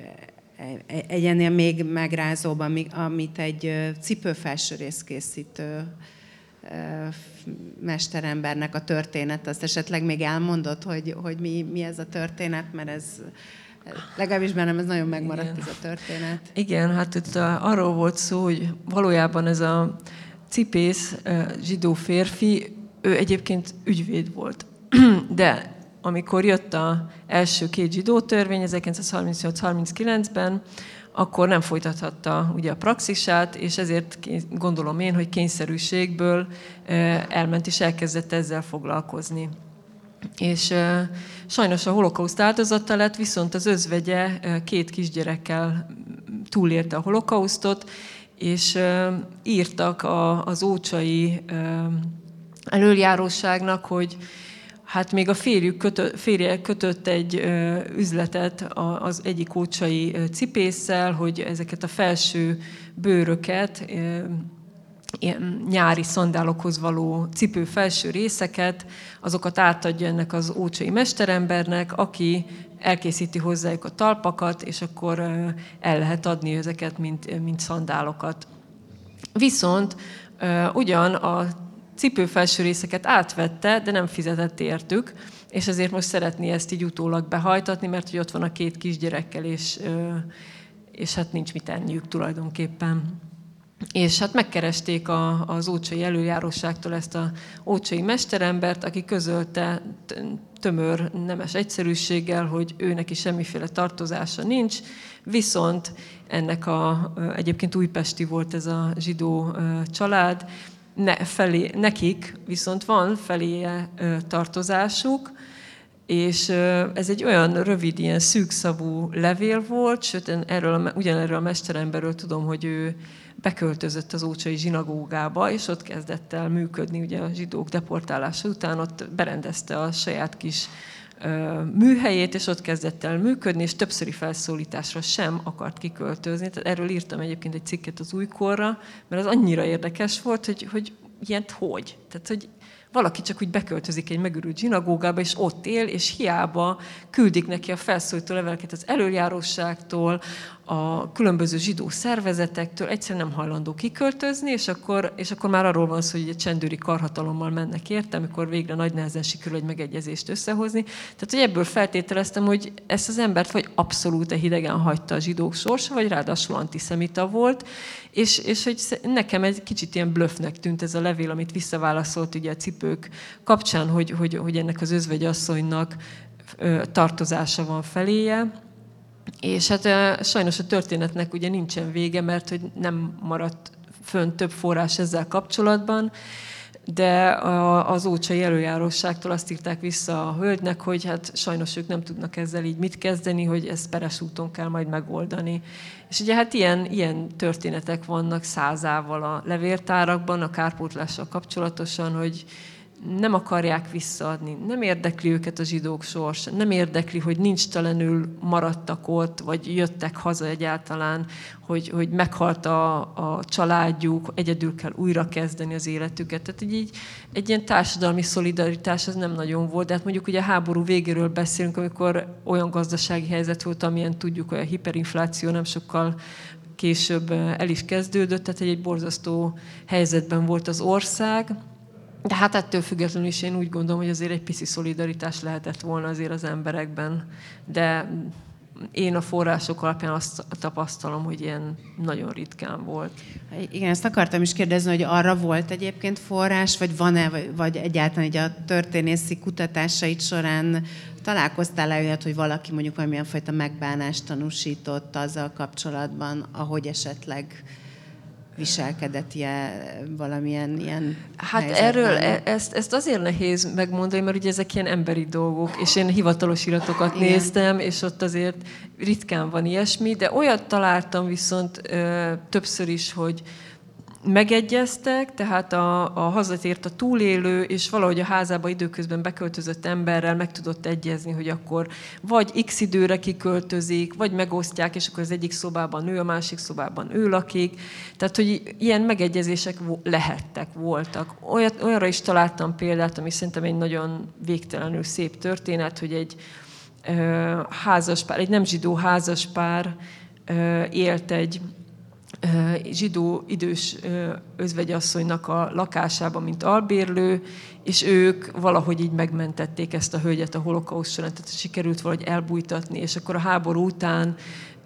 egy ennél még megrázóbb, amit egy cipőfelsőrészkészítő mesterembernek a történet. Azt esetleg még elmondott, hogy, hogy mi, mi ez a történet, mert ez legalábbis bennem ez nagyon megmaradt Igen. ez a történet. Igen, hát itt arról volt szó, hogy valójában ez a cipész zsidó férfi, ő egyébként ügyvéd volt. De amikor jött a első két zsidó törvény 1938-39-ben, akkor nem folytathatta ugye a praxisát, és ezért gondolom én, hogy kényszerűségből elment és elkezdett ezzel foglalkozni. És sajnos a holokauszt áldozata lett, viszont az özvegye két kisgyerekkel túlélte a holokausztot, és írtak az ócsai előjáróságnak, hogy hát még a férjük kötött, férje kötött egy üzletet az egyik ócsai cipésszel, hogy ezeket a felső bőröket, ilyen nyári szandálokhoz való cipő felső részeket, azokat átadja ennek az ócsai mesterembernek, aki elkészíti hozzájuk a talpakat, és akkor el lehet adni ezeket, mint, mint szandálokat. Viszont ugyan a cipőfelső részeket átvette, de nem fizetett értük, és ezért most szeretné ezt így utólag behajtatni, mert hogy ott van a két kisgyerekkel, és, és hát nincs mit enniük tulajdonképpen. És hát megkeresték a, az ócsai előjáróságtól ezt a ócsai mesterembert, aki közölte tömör nemes egyszerűséggel, hogy ő neki semmiféle tartozása nincs, viszont ennek a, egyébként újpesti volt ez a zsidó család, ne, felé, nekik viszont van feléje tartozásuk, és ez egy olyan rövid, ilyen szűkszavú levél volt, sőt, erről, ugyanerről a mesteremberről tudom, hogy ő beköltözött az ócsai zsinagógába, és ott kezdett el működni ugye a zsidók deportálása után, ott berendezte a saját kis műhelyét, és ott kezdett el működni, és többszöri felszólításra sem akart kiköltözni. Tehát erről írtam egyébként egy cikket az újkorra, mert az annyira érdekes volt, hogy, hogy ilyet hogy? Tehát, hogy valaki csak úgy beköltözik egy megürült zsinagógába, és ott él, és hiába küldik neki a felszólító leveleket az előjáróságtól, a különböző zsidó szervezetektől, egyszerűen nem hajlandó kiköltözni, és akkor, és akkor már arról van szó, hogy egy csendőri karhatalommal mennek érte, amikor végre nagy nehezen sikerül egy megegyezést összehozni. Tehát, hogy ebből feltételeztem, hogy ezt az embert vagy abszolút hidegen hagyta a zsidók sorsa, vagy ráadásul antiszemita volt, és, és hogy nekem egy kicsit ilyen blöffnek tűnt ez a levél, amit visszaválaszolt ugye a cipők kapcsán, hogy, hogy, hogy ennek az özvegyasszonynak tartozása van feléje, és hát sajnos a történetnek ugye nincsen vége, mert hogy nem maradt fönn több forrás ezzel kapcsolatban, de az ócsai előjáróságtól azt írták vissza a hölgynek, hogy hát sajnos ők nem tudnak ezzel így mit kezdeni, hogy ezt peres úton kell majd megoldani. És ugye hát ilyen, ilyen történetek vannak százával a levértárakban, a kárpótlással kapcsolatosan, hogy nem akarják visszaadni, nem érdekli őket a zsidók sors, nem érdekli, hogy nincs telenül maradtak ott, vagy jöttek haza egyáltalán, hogy, hogy meghalt a, a családjuk, egyedül kell újra kezdeni az életüket. Tehát így, egy ilyen társadalmi szolidaritás az nem nagyon volt, de hát mondjuk ugye a háború végéről beszélünk, amikor olyan gazdasági helyzet volt, amilyen tudjuk, hogy a hiperinfláció nem sokkal később el is kezdődött, tehát egy borzasztó helyzetben volt az ország, de hát ettől függetlenül is én úgy gondolom, hogy azért egy pici szolidaritás lehetett volna azért az emberekben. De én a források alapján azt tapasztalom, hogy ilyen nagyon ritkán volt. Igen, ezt akartam is kérdezni, hogy arra volt egyébként forrás, vagy van-e, vagy egyáltalán egy a történészi kutatásait során találkoztál-e olyat, hogy valaki mondjuk valamilyen fajta megbánást tanúsított azzal kapcsolatban, ahogy esetleg viselkedett ilyen, valamilyen ilyen Hát helyzetben. erről e- ezt, ezt azért nehéz megmondani, mert ugye ezek ilyen emberi dolgok, és én hivatalos iratokat Igen. néztem, és ott azért ritkán van ilyesmi, de olyat találtam viszont ö, többször is, hogy megegyeztek, tehát a, a hazatért a túlélő, és valahogy a házába időközben beköltözött emberrel meg tudott egyezni, hogy akkor vagy x időre kiköltözik, vagy megosztják, és akkor az egyik szobában nő, a másik szobában ő lakik. Tehát, hogy ilyen megegyezések lehettek, voltak. Olyat, olyanra is találtam példát, ami szerintem egy nagyon végtelenül szép történet, hogy egy házaspár, egy nem zsidó házaspár élt egy zsidó idős özvegyasszonynak a lakásában, mint albérlő, és ők valahogy így megmentették ezt a hölgyet a holokauszt során, tehát sikerült valahogy elbújtatni, és akkor a háború után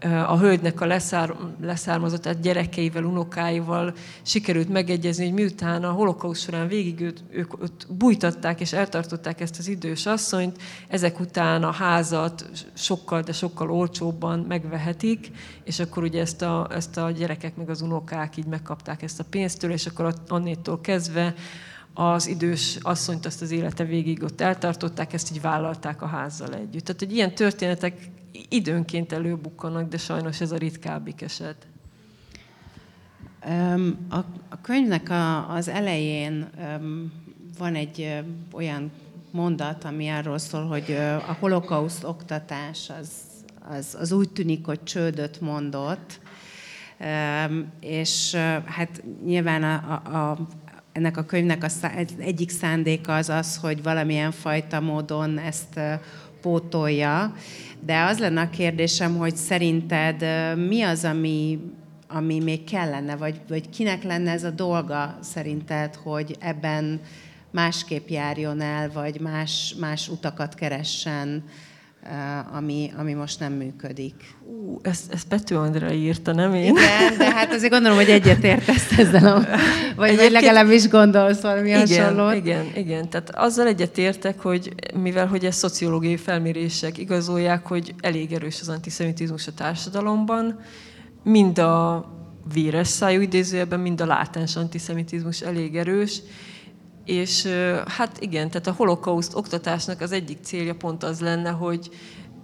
a hölgynek a leszár, leszármazott, tehát gyerekeivel, unokáival sikerült megegyezni, hogy miután a holokauszt során végig őt, ők ott bújtatták és eltartották ezt az idős asszonyt, ezek után a házat sokkal, de sokkal olcsóbban megvehetik, és akkor ugye ezt a, ezt a gyerekek meg az unokák így megkapták ezt a pénztől, és akkor annétól kezdve az idős asszonyt azt az élete végig ott eltartották, ezt így vállalták a házzal együtt. Tehát, hogy ilyen történetek időnként előbukkanak, de sajnos ez a ritkábbik eset. A, a könyvnek a, az elején van egy olyan mondat, ami arról szól, hogy a holokauszt oktatás az, az, az úgy tűnik, hogy csődöt mondott, és hát nyilván a, a, ennek a könyvnek a szá, egyik szándéka az az, hogy valamilyen fajta módon ezt pótolja, de az lenne a kérdésem, hogy szerinted mi az, ami ami még kellene, vagy, vagy kinek lenne ez a dolga szerinted, hogy ebben másképp járjon el, vagy más, más utakat keressen, ami, ami most nem működik. Ú, ezt, ezt Pető Andrea írta, nem én? Igen, de hát azért gondolom, hogy egyetértesz ezzel, a, vagy, vagy legalábbis gondolsz valami igen, hasonlót. Igen, igen. Tehát azzal egyetértek, hogy mivel hogy ez szociológiai felmérések igazolják, hogy elég erős az antiszemitizmus a társadalomban, mind a véres szájú idézőjelben, mind a látens antiszemitizmus elég erős, és hát igen, tehát a holokauszt oktatásnak az egyik célja pont az lenne, hogy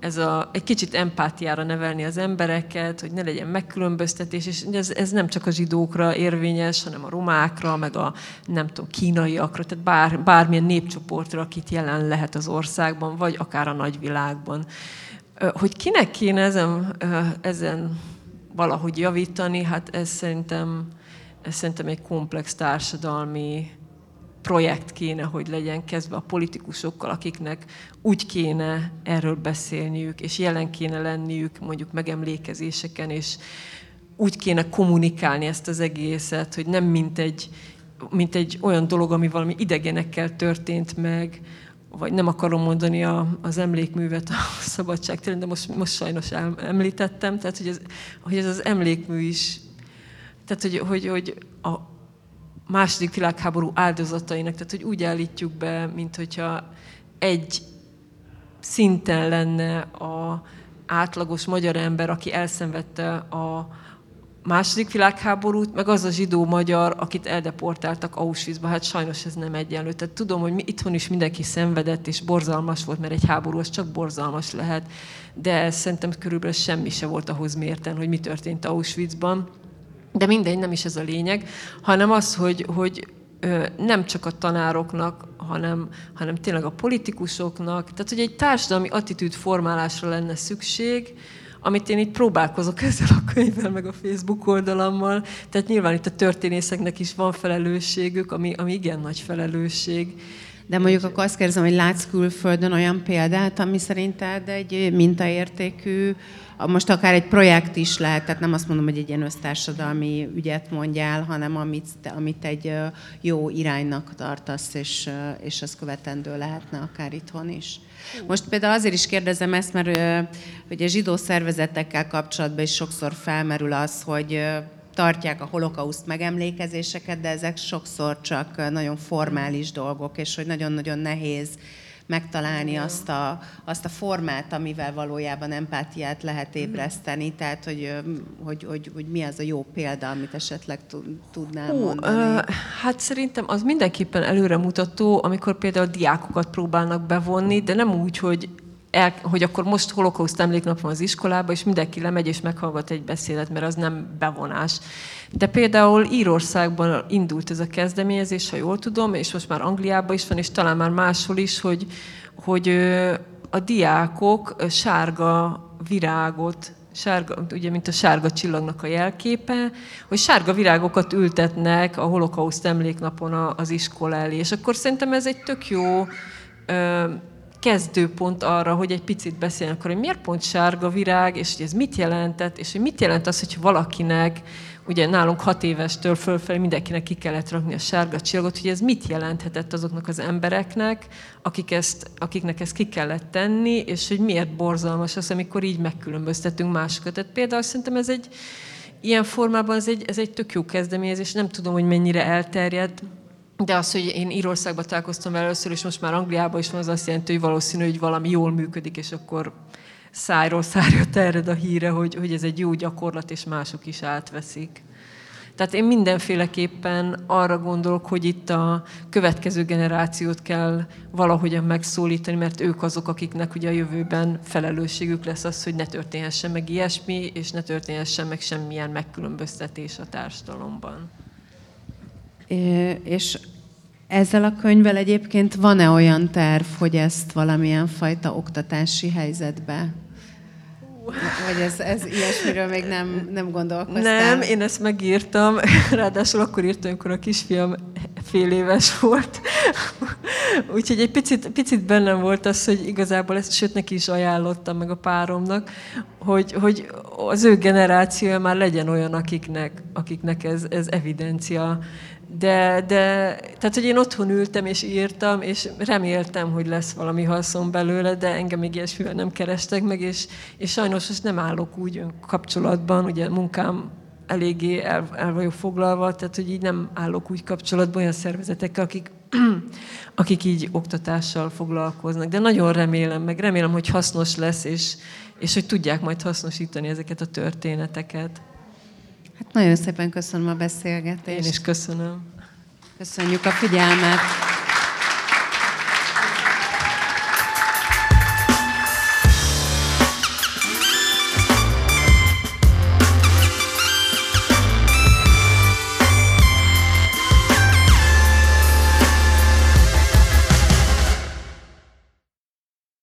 ez a, egy kicsit empátiára nevelni az embereket, hogy ne legyen megkülönböztetés, és ez, ez nem csak a zsidókra érvényes, hanem a romákra, meg a nem tudom, kínaiakra, tehát bár, bármilyen népcsoportra, akit jelen lehet az országban, vagy akár a nagyvilágban. Hogy kinek kéne ezen, ezen valahogy javítani, hát ez szerintem, ez szerintem egy komplex társadalmi projekt kéne, hogy legyen kezdve a politikusokkal, akiknek úgy kéne erről beszélniük, és jelen kéne lenniük mondjuk megemlékezéseken, és úgy kéne kommunikálni ezt az egészet, hogy nem mint egy, mint egy olyan dolog, ami valami idegenekkel történt meg, vagy nem akarom mondani a, az emlékművet a szabadság de most, most sajnos említettem, tehát hogy ez, hogy ez az emlékmű is, tehát hogy, hogy, hogy a, második világháború áldozatainak, tehát hogy úgy állítjuk be, mint hogyha egy szinten lenne a átlagos magyar ember, aki elszenvedte a második világháborút, meg az a zsidó magyar, akit eldeportáltak Auschwitzba, hát sajnos ez nem egyenlő. Tehát tudom, hogy mi, itthon is mindenki szenvedett, és borzalmas volt, mert egy háború az csak borzalmas lehet, de szerintem körülbelül semmi se volt ahhoz mérten, hogy mi történt Auschwitzban. De mindegy, nem is ez a lényeg, hanem az, hogy, hogy nem csak a tanároknak, hanem, hanem tényleg a politikusoknak, tehát hogy egy társadalmi attitűd formálásra lenne szükség, amit én itt próbálkozok ezzel a könyvvel, meg a Facebook oldalammal. Tehát nyilván itt a történészeknek is van felelősségük, ami, ami igen nagy felelősség. De mondjuk akkor azt kérdezem, hogy látsz külföldön olyan példát, ami szerinted egy mintaértékű most akár egy projekt is lehet, tehát nem azt mondom, hogy egy ilyen össztársadalmi ügyet mondjál, hanem amit, amit egy jó iránynak tartasz, és, és az követendő lehetne akár itthon is. Most például azért is kérdezem ezt, mert a zsidó szervezetekkel kapcsolatban is sokszor felmerül az, hogy tartják a holokauszt megemlékezéseket, de ezek sokszor csak nagyon formális dolgok, és hogy nagyon-nagyon nehéz megtalálni azt a, azt a formát, amivel valójában empátiát lehet ébreszteni, tehát hogy, hogy, hogy, hogy mi az a jó példa, amit esetleg tudnál Hú, mondani. Hát szerintem az mindenképpen előremutató, amikor például diákokat próbálnak bevonni, de nem úgy, hogy el, hogy akkor most holokauszt emléknap van az iskolába, és mindenki lemegy és meghallgat egy beszédet, mert az nem bevonás. De például Írországban indult ez a kezdeményezés, ha jól tudom, és most már Angliában is van, és talán már máshol is, hogy, hogy a diákok sárga virágot sárga, ugye, mint a sárga csillagnak a jelképe, hogy sárga virágokat ültetnek a holokauszt emléknapon az iskola elé. És akkor szerintem ez egy tök jó kezdőpont arra, hogy egy picit beszéljenek arra, hogy miért pont sárga virág, és hogy ez mit jelentett, és hogy mit jelent az, hogy valakinek, ugye nálunk hat évestől fölfelé mindenkinek ki kellett rakni a sárga csillagot, hogy ez mit jelenthetett azoknak az embereknek, akik ezt, akiknek ezt ki kellett tenni, és hogy miért borzalmas az, amikor így megkülönböztetünk másokat. Tehát például szerintem ez egy, ilyen formában ez egy, ez egy tök jó kezdeményezés, nem tudom, hogy mennyire elterjedt, de az, hogy én Írországban találkoztam először, és most már Angliában is van, az azt jelenti, hogy valószínű, hogy valami jól működik, és akkor szájról szárja terjed a híre, hogy, hogy ez egy jó gyakorlat, és mások is átveszik. Tehát én mindenféleképpen arra gondolok, hogy itt a következő generációt kell valahogyan megszólítani, mert ők azok, akiknek ugye a jövőben felelősségük lesz az, hogy ne történhessen meg ilyesmi, és ne történhessen meg semmilyen megkülönböztetés a társadalomban. És ezzel a könyvvel egyébként van-e olyan terv, hogy ezt valamilyen fajta oktatási helyzetbe vagy ez, ez ilyesmiről még nem, nem gondolkoztál? Nem, én ezt megírtam. Ráadásul akkor írtam, amikor a kisfiam fél éves volt. Úgyhogy egy picit, picit bennem volt az, hogy igazából ezt, sőt neki is ajánlottam meg a páromnak, hogy, hogy az ő generációja már legyen olyan, akiknek, akiknek ez, ez evidencia. De, de, tehát, hogy én otthon ültem és írtam, és reméltem, hogy lesz valami haszon belőle, de engem még ilyesmivel nem kerestek meg, és, és sajnos most nem állok úgy kapcsolatban, ugye munkám eléggé el, el vagyok foglalva, tehát hogy így nem állok úgy kapcsolatban olyan szervezetekkel, akik, akik így oktatással foglalkoznak. De nagyon remélem, meg remélem, hogy hasznos lesz, és, és hogy tudják majd hasznosítani ezeket a történeteket. Hát nagyon szépen köszönöm a beszélgetést. Én is köszönöm. Köszönjük a figyelmet.